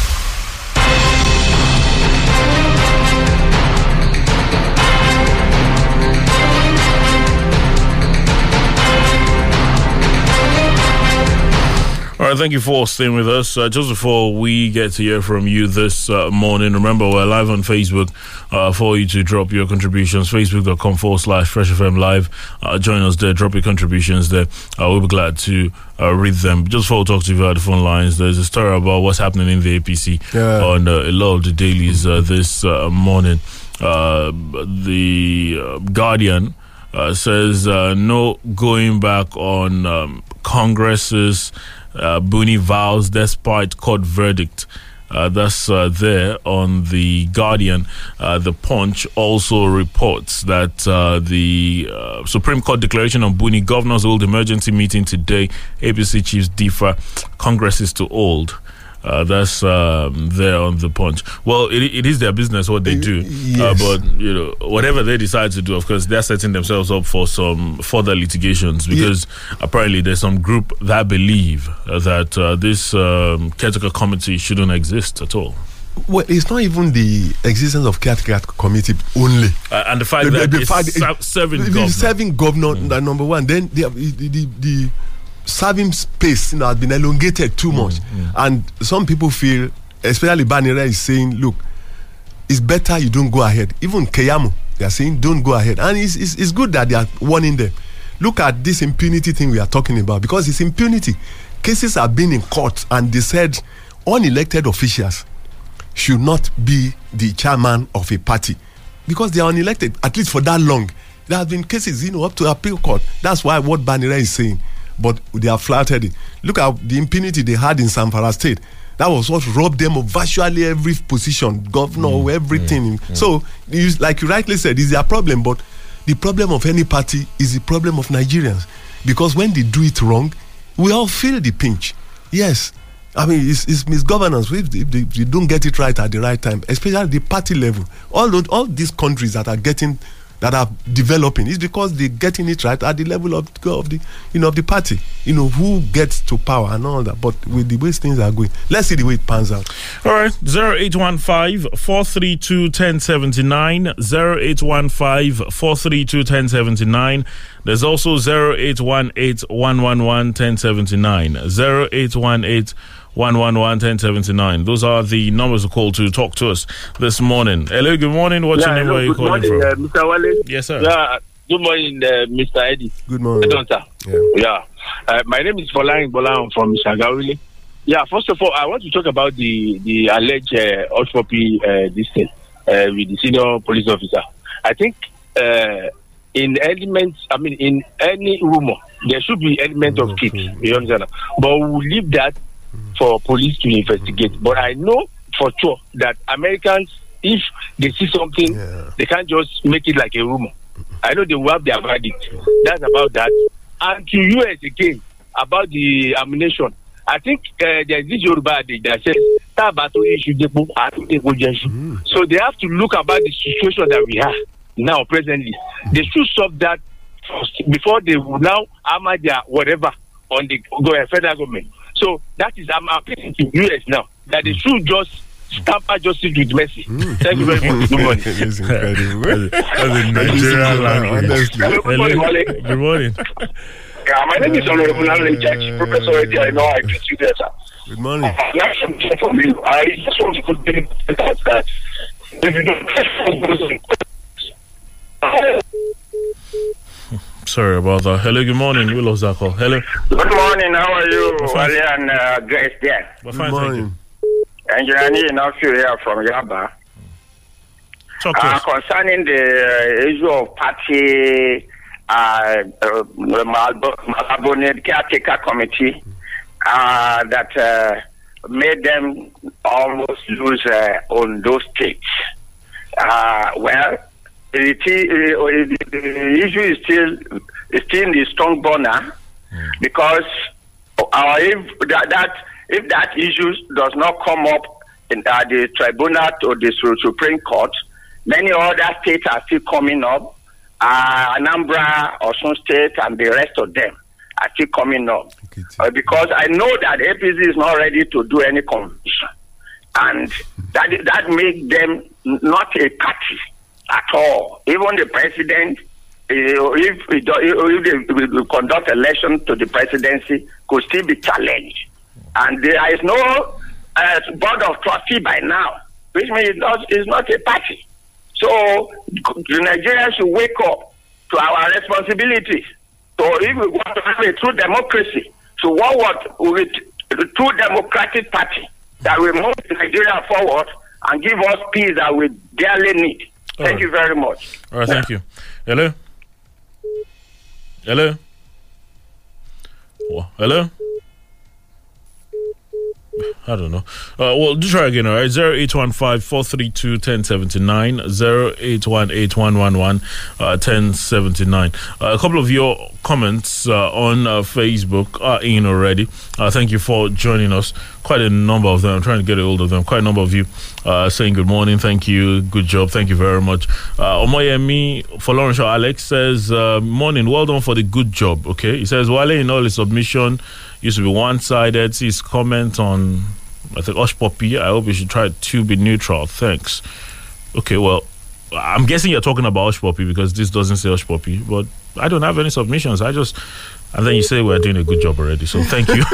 Right, thank you for staying with us. Uh, just before we get to hear from you this uh, morning, remember we're live on Facebook uh, for you to drop your contributions. Facebook.com forward slash Fresh FM Live. Uh, join us there, drop your contributions there. Uh, we'll be glad to uh, read them. Just before we talk to you via the phone lines, there's a story about what's happening in the APC Yeah. on uh, a lot of the dailies uh, this uh, morning. Uh, the uh, Guardian uh, says uh, no going back on um, Congress's uh, Buni vows despite court verdict. Uh, that's uh, there on the Guardian. Uh, the Punch also reports that uh, the uh, Supreme Court declaration on Buni governors hold emergency meeting today. APC chiefs differ. Congress is too old. Uh, that's um, there on the punch. Well, it, it is their business what they do, uh, but you know whatever they decide to do, of course, they're setting themselves up for some further litigations because apparently there's some group that believe that uh, this um, caretaker committee shouldn't exist at all, Well, it's not even the existence of caretaker committee only. uh, and the fact The- the- that the it's fact- ser- serving the government. serving governor, that number one. Then the, the, the, the serving space you know, has been elongated too mm, much. And some people feel, especially Banire is saying, look, it's better you don't go ahead. Even Keyamo, they are saying, don't go ahead. And it's, it's, it's good that they are warning them. Look at this impunity thing we are talking about because it's impunity. Cases have been in court and they said unelected officials should not be the chairman of a party because they are unelected at least for that long. There have been cases, you know, up to appeal court. That's why what Banire is saying, but they are flattered. it. Look at the impunity they had in Zamfara State. That was what robbed them of virtually every position, governor, mm. everything. Mm. Mm. So, you, like you rightly said, is their problem. But the problem of any party is the problem of Nigerians because when they do it wrong, we all feel the pinch. Yes, I mean it's, it's misgovernance if they, if they, if they don't get it right at the right time, especially at the party level. All those, all these countries that are getting that are developing is because they're getting it right at the level of, of the you know of the party. You know who gets to power and all that. But with the way things are going, let's see the way it pans out. All right, 0815 432 1079. 0815 432 1079. There's also 0818 111 1079. 0818 111 1079. Those are the numbers to call to talk to us this morning. Hello, good morning. What's your name? Where are you calling morning, from? uh, Mr. Wale. Yes, sir. Yeah, good morning, uh, Mr. Eddie. Good morning. Pardon, sir. Yeah. Yeah. Uh, my name is Folarin Bola. I'm from Shagauli. Yeah, first of all, I want to talk about the, the alleged uh, Hushpuppi, uh, this thing uh, with the senior police officer. I think uh, in elements, I mean, in any rumor, there should be element of truth. You understand? But we'll leave that for police to investigate. But I know for sure that Americans, if they see something, Yeah. they can't just make it like a rumor. I know they will have their verdict. That's about that. And to US again about the ammunition. I think uh, there's this Yoruba adage that says "Tábà tó yé iṣu dépo, àá tó dépo jẹ iṣu." So they have to look about the situation that we have now presently. They should solve that first before they will now hammer their whatever on the go- federal government. So that is I'm appealing to US now that they should just tamper justice with mercy. Hmm. Thank you very much. Good morning. it's incredible. That's a Nigerian language. Good morning. Good morning. Yeah, my name is Honorable Alan Professor Eddie. I know I greet you there, sir. Good morning. Uh, I have something from you. I just want to put in that that if you don't Sorry about that. Hello, good morning. We lost that call. Hello. Good morning. How are you. Wale and uh, Grace there? Good fine, thank you. morning. Engineer enough you here from Yaba. Talk Uh, concerning the uh, issue of party uh, uh, caretaker committee uh, that uh, made them almost lose uh, on those states. Uh, well, the, issue is still is still in the strong burner because uh, if that, that if that issue does not come up in uh, the tribunal or the Supreme Court, many other states are still coming up. Uh, Anambra, Osun State, and the rest of them are still coming up. Okay, Uh, because I know that APC is not ready to do any convention, and that that makes them not a party at all. Even the president, uh, if, they conduct election to the presidency, could still be challenged, and there is no uh, board of trustee by now, which means it's not, it's not a party. So the Nigerians should wake up to our responsibilities. So if we want to have a true democracy, so what what with a true democratic party that will move Nigeria forward and give us peace that we dearly need. Thank right. you very much. All right, thank you. Hello? Hello? Hello? I don't know. Uh, well, do try again, all right? 0815 432 1079, 0818 111 uh, 1079. Uh, a couple of your comments uh, on uh, Facebook are in already. Uh, thank you for joining us. Quite a number of them. I'm trying to get a hold of them. Quite a number of you saying good morning. Thank you. Good job. Thank you very much. Uh, Omoyemi Folorunshaw Alex says, Morning. Well done for the good job. Okay. He says, Wale, in all his submission, used to be one sided. His comment on, I think, Hushpuppi. I hope you should try to be neutral. Thanks. Okay. Well, I'm guessing you're talking about Hushpuppi because this doesn't say Hushpuppi, but I don't have any submissions. I just. And then you say we're doing a good job already. So thank you.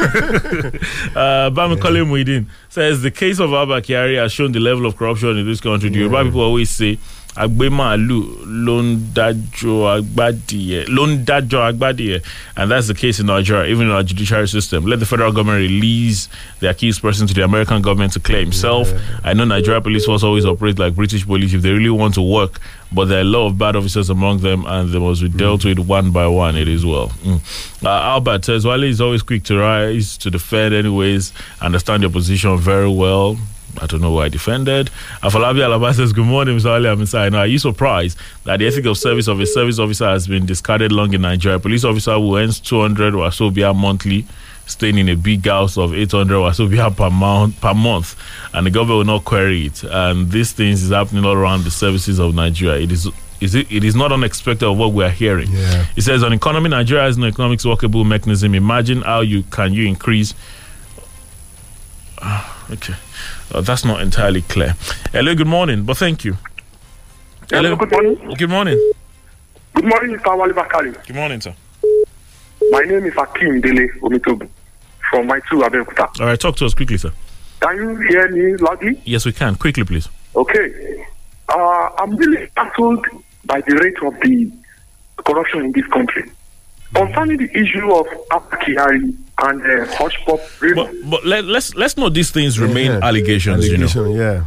uh, Bamikole Muidin says the case of Abba Kyari has shown the level of corruption in this country. The Yoruba people always say, Agbe Màálù ló ń dájọ́ agbádìẹ ló ń dájọ́ agbádìẹ and that's the case in Nigeria even in our judiciary system. Let the federal government release the accused person to the American government to clear himself I know Nigeria police force always operate like British police if they really want to work but there are a lot of bad officers among them and they must be dealt with one by one it is well. Mm. uh, Albert says Wale is always quick to rise to defend anyways. Understand your position very well I don't know who I defended. Afalabi Alaba says, Good morning, Mr. Ali Amisai. Now, are you surprised that the ethic of service of a service officer has been discarded long in Nigeria? A police officer who earns 200 or wasobia monthly, staying in a big house of 800 wasobia per month, per month, and the government will not query it. And these things is happening all around the services of Nigeria. It is. Is it, it is not unexpected of what we are hearing. Yeah. It says on economy, Nigeria has no economics workable mechanism. Imagine how you can you increase Okay. Uh, that's not entirely clear. Hello, good morning, but thank you. Hello, good morning. Good morning. Good morning, Mr. Wale Bakari. Good morning, sir. My name is Akim Dele Omitobu from my two Abeokuta. All right, talk to us quickly, sir. Can you hear me loudly? Yes, we can. Quickly, please. Okay. Uh, I'm really baffled by the rate of the corruption in this country. Concerning the issue of Abba Kyari and uh, Hush Pop, But, but let, let's let's not these things remain Yeah. allegations, Allegation, you know. yeah.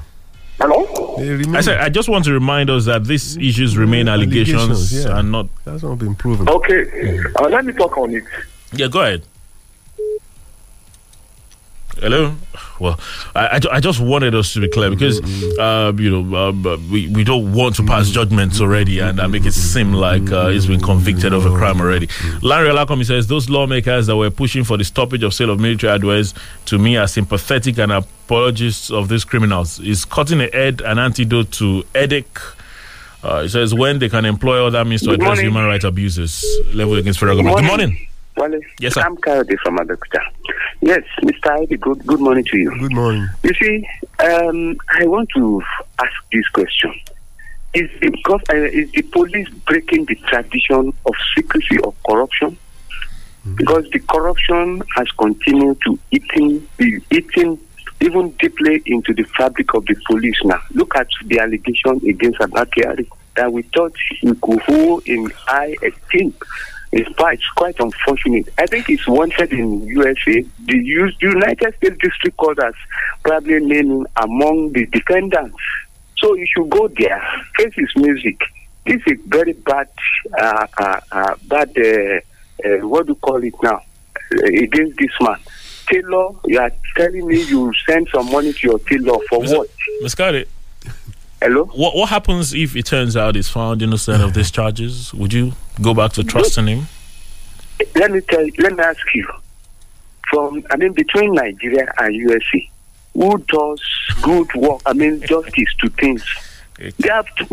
hello? I said I just want to remind us that these issues remain allegations, Allegations, yeah. and not. that's not been proven. Okay. Uh, let me talk on it. Yeah, go ahead. Hello. Well, I, I, I just wanted us to be clear because uh, you know um, uh, we we don't want to pass judgments already and uh, make it seem like uh, he's been convicted of a crime already. Larry Alakomi says those lawmakers that were pushing for the stoppage of sale of military hardware to me are sympathetic and apologists of these criminals. Is cutting a head an antidote to headache? Uh, it says when they can employ other means to address human rights abuses leveled against federal government. Good morning. Wale, Yes, sir. I'm Kayode from Abeokuta. Yes, Mr. Ivy, good, good morning to you. Good morning. You see, um, I want to ask this question. Is because uh, is the police breaking the tradition of secrecy of corruption? Because the corruption has continued to eating, be eating even deeply into the fabric of the police now. Look at the allegation against Abba Kyari that we thought he could hold in high esteem. It's quite, it's quite unfortunate. I think it's wanted in USA. The United States District Court has probably named among the defendants. So you should go there, face his music. This is very bad, uh, uh, uh, bad. Uh, uh, what do you call it now? Uh, against this man. Taylor, you are telling me you send some money to your tailor for what? Muscari, Hello? what what happens if it turns out he's found innocent of these charges? Would you go back to trusting him? Let me tell you, let me ask you. From I mean between Nigeria and USA, who does good work, I mean justice to things? They have to,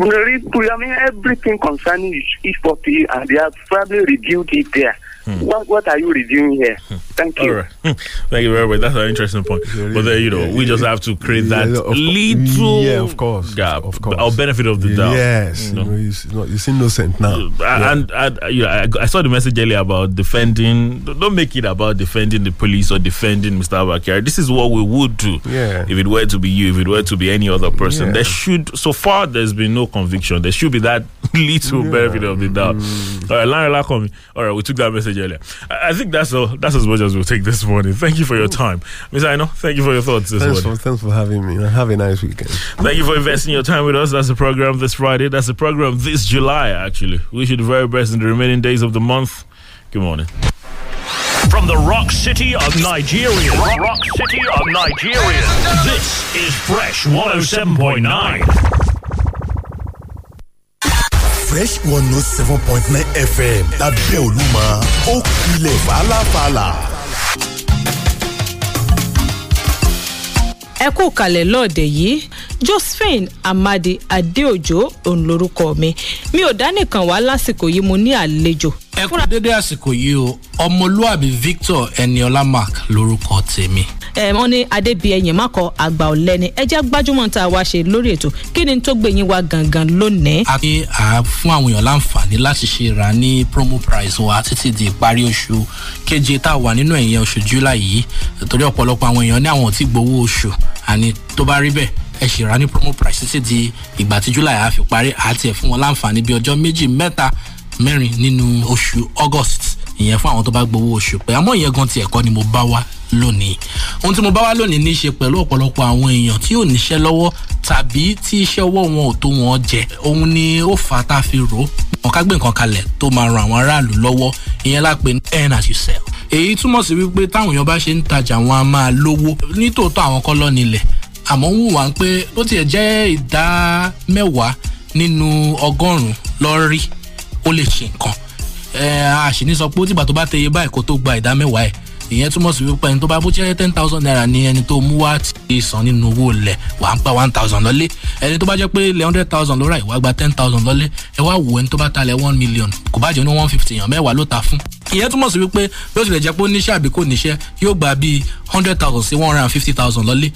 I mean everything concerning each- each party and they have probably reviewed it there. Hmm. What what are you reviewing here? Hmm. Thank you. All right. Hmm. Thank you very much. That's an interesting point. But then, you know, we just have to create that Yeah, of little mm, yeah, of course, gap, of course. our benefit of the doubt. Yes, you know. you know, he's, not, he's innocent now. Uh, and, and uh, you know, I, I saw the message earlier about defending. Don't make it about defending the police or defending Mr. Abba Kyari. This is what we would do Yeah. if it were to be you, if it were to be any other person. Yeah. There should, so far, there's been no conviction. There should be that little benefit of the doubt. Mm. All right, Larry Lakomi. All right, we took that message earlier. I, I think that's all. That's as much as we'll take this morning. Thank you for your time, Miss Aino. Thank you for your thoughts this Thanks morning. for, thanks for having me. Have a nice weekend. Thank you for investing your time with us. That's the program this Friday. That's the program this July, actually. Wish you the very best in the remaining days of the month. Good morning. From the rock city of Nigeria. Rock, rock city of Nigeria. This is Fresh 107.9. fresh one note seven point nine fm lábẹ́ olúmọ ó kilẹ̀ fàlàfàlà. ẹ kú kalẹ̀ lọ́ọ̀dẹ̀ yìí josephine amadi adeojo òun lorúkọ mi mi ò dánìkan wá lásìkò yìí mo ní àlejò. ẹ kú dédé àsìkò yìí o ọmọlúàbí victor eniola mark lorúkọ tèmi. ẹ wọn ní adébíyẹyìn mákọ àgbà ọlẹni ẹ jẹ gbájúmọ tá a wá ṣe lórí ètò kí ni tó gbé yín wá gangan lónìí. a ní à fún àwọn èèyàn láǹfààní láti ṣe ra ní promo price wa títí di ìparí oṣù keje tá a wà nínú ẹ̀yẹ oṣù july yìí torí ọ̀pọ̀lọpọ̀ àwọn èèyàn ní àwọn ò tí gbowó oṣù àní tó bá rí bẹ́ẹ̀ ẹ ṣì ra ní promo price títí di ìgbà tí july á fi parí. Àti ẹ̀ fún wọn láǹfààní bí ọjọ́ méjì mẹ́ta mẹ́rin nínú oṣù august. Ìyẹn fún àwọn tó bá gbowó oṣù pé. Àmọ́ ìyẹn gan ti ẹ̀kọ́ ni mo bá wá lónìí. Ohun tí mo bá wá lónìí ní í ṣe pẹ̀lú ọ̀pọ̀lọpọ̀ àwọn èèyàn tí ò níṣẹ́ lọ́wọ́ tàbí tí iṣẹ́ ọwọ́ wọn ò tó wọn jẹ. Òun ni ó fà á tá a fi rò ó. Wọn ká gbé nǹkan kalẹ̀ tó máa ran àwọn aráàlú lọ́wọ́. Ìyẹn lápè ní earn as you sell. Èyí túmọ̀ sí wípé táwọn èèyàn bá ṣe ń tajà wọn a máa lówó. Nítòótọ́ àwọn kọ́ lọ́ni ilẹ̀ àmọ́ ń wù wá pé ó tiẹ̀ jẹ́ ìdá mẹ́wàá nínú ọgọ́rùn-ún lọ́rí ó lè ṣe nǹkan. A sì ní sọ pé ó tìgbà tó bá tẹ iye báyìí kó tó gba ìdá mẹ́wàá ẹ̀. Ìyẹn túmọ̀ sí wípé ẹni tó bá bó jẹ́ ten thousand naira ni ẹni tó mú wá ti san nínú owó lẹ̀ wà ń pa one thousand lọ́lé. Ẹni tó bá jẹ́ pé ilẹ̀ hundred thousand ló ra ìwà gba ten thousand lọ́lé. Ẹ wá wò ẹni tó bá talẹ̀ one million kò bá jẹ́ ní one fifty èèyàn mẹ́wàá ló ta fún. Ìyẹn túmọ̀ sí wípé bí ó tilẹ̀ jẹ́ pé ó níṣẹ́ àbí kò níṣẹ́ yóò gba bíi hundred thousand sí one hundred and fifty thousand lọ́lé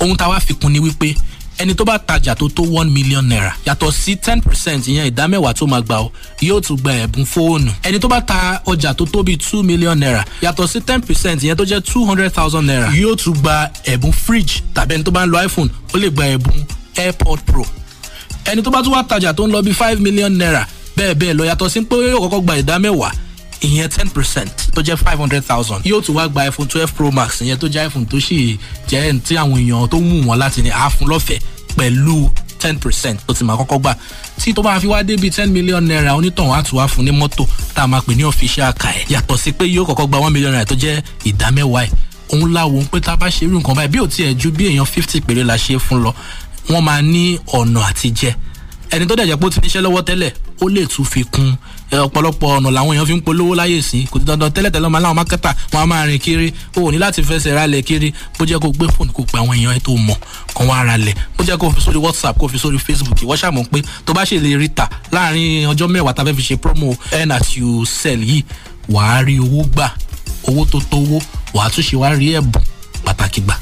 ohun tá a wá fi kún ni wípé ẹni tó bá tajà tó tó one million naira yàtọ̀ sí ten percent ìyẹn ìdá mẹ́wàá tó máa gbà ó yóò tún gba ẹ̀bùn fóònù. Ẹni tó bá ta ọjà tó tó bíi two million naira yàtọ̀ sí ten percent ìyẹn tó jẹ́ two hundred thousand naira yóò tún gba ẹ̀bùn fridge tàbí ẹni tó bá ń lo iphone ó lè gba ẹ̀bùn airpod pro. Ẹni tó bá tún wá tajà tó ń lọ bíi five million naira bẹ́ẹ̀ bẹ́ẹ̀ lọ yàtọ̀ sí pé yóò kọ́kọ́ gba ìdá mẹ́wàá ìyẹn ten percent tó jẹ́ five hundred thousand. Yóò tún wá gba iphone twelve pro max ìyẹn tó jẹ́ iphone tó sì jẹ́ tí àwọn èèyàn tó wù wọ́n láti ní àáfún lọ́fẹ̀ẹ́ pẹ̀lú ten percent tó ti máa kọ́kọ́ gbà. Tí tó bá fi wá débi ten million naira onítọ̀hún á tún wá fún ní mọ́tò tá a máa pè ní official car ẹ̀. Yàtọ̀ sí pé yóò kọ́kọ́ gba one million naira tó jẹ́ ìdá mẹ́wàá ẹ̀. Òun láwo pé tá a bá ṣe irú nǹkan báyìí bí ò tiẹ̀ ju bí èèyàn fifty péré la ṣe fún lọ wọ́n máa ní ọ̀nà àtijẹ́ ẹni tó dẹ̀jẹ̀ pé ó ti níṣẹ́ lọ́wọ́ tẹ́lẹ̀ ó lè tún fi kún. Ọ̀pọ̀lọpọ̀ ọ̀nà làwọn èèyàn fi ń polówó láyè sí kò ti dandan tẹ́lẹ̀ tẹ́lẹ̀ máa láwọn mákẹ́tà wọn á máa rìn kiri. O ò ní láti fẹsẹ̀ ralẹ̀ kiri. Bó jẹ́ kó gbé fóònù kó pe àwọn èèyàn ẹ̀ tó mọ̀ kàn wá ralẹ̀. Bó jẹ́ kó fi sórí whatsapp kó fi sórí facebook ìwọ́ ṣàmọ̀ pé tó bá ṣe lè rí ta láàárín ọjọ́ mẹ́wàá tá a fẹ́ fi ṣe promo earn as you sell yìí wàá rí owó gbà. Owó tó tówó wàá tún ṣe rí ẹ̀bùn pàtàkì gbà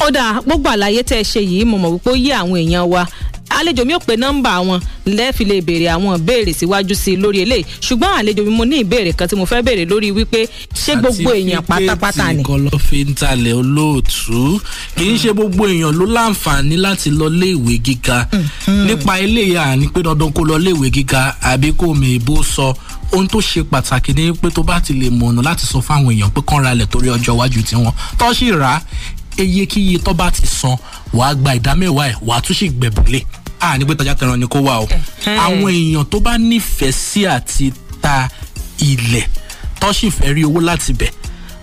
ó dáa gbogbo àlàyé tẹ́ ẹ ṣe yìí mo mọ̀ wípé ó yé àwọn èèyàn wa. Àlejò mi ò pe nọ́mbà wọn lẹ́ẹ̀fi lè béèrè àwọn ìbéèrè síwájú sí i lórí eléyìí. Ṣùgbọ́n àlejò mi mo ní ìbéèrè kan tí mo fẹ́ béèrè lórí wípé ṣé gbogbo èèyàn pátápátá ni. àti kọ́ ló fi ń talẹ̀ olóòtú. Kì í ṣe gbogbo èèyàn ló láǹfààní láti lọ léèwé gíga. Nípa eléyà ni pé dandan kó lọ léèwé gíga àbí kó mèébó sọ. Ohun tó ṣe pàtàkì ni pé tó bá ti lè mọ̀nà láti sọ fáwọn èèyàn pé kán ra ilẹ̀ torí ọjọ́ iwájú tiwọn. Tó sì rà á eyekíye tó bá ti san wàá gba ìdámẹ́wàá ẹ̀ wàá tún sì a ní pé tajà tẹran ni kó wà o. Àwọn èèyàn tó bá nífẹ̀ẹ́ sí àti ta ilẹ̀ tó sì fẹ́ rí owó láti bẹ̀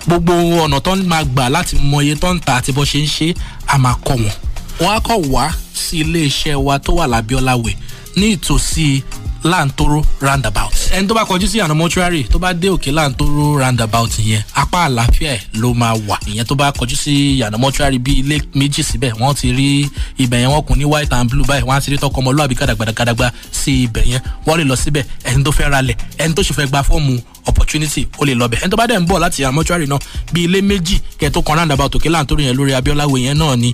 gbogbo ọ̀nà tó ń máa gbà láti mọ iye tó ń ta àti bó ṣe ń ṣe a máa kọ wọn. Wọn á kọ wá sí iléeṣẹ́ wa tó wà lábíọ́láwẹ̀ ní ìtòsí láǹtóró roundabout. Ẹni tó bá kọjú sí àná mọ́ṣúárì tó bá dé òkè láǹtóró roundabout yẹn apá àlàáfíà ẹ̀ ló máa wà. Ìyẹn tó bá kọjú sí àná mọ́ṣúárì bíi ilé méjì síbẹ̀ wọ́n ti rí ibẹ̀ yẹn wọ́n kún ní white and blue báyìí wọ́n á ti rí tọkọ ọmọlúwàbí gàdàgbàdàgbà sí ibẹ̀ yẹn. Wọ́n lè lọ síbẹ̀ ẹni tó fẹ́ ralẹ̀ ẹni tó sì fẹ́ gba fọ́ọ̀mù opportunity ó lè lọ bẹ̀. Ẹni tó bá dẹ̀ ń bọ̀ láti àná mọ́ṣúárì náà bíi ilé méjì kẹ́ẹ̀ tó kan roundabout òkè láǹtóró yẹn lórí abíọ́láwé yẹn náà ni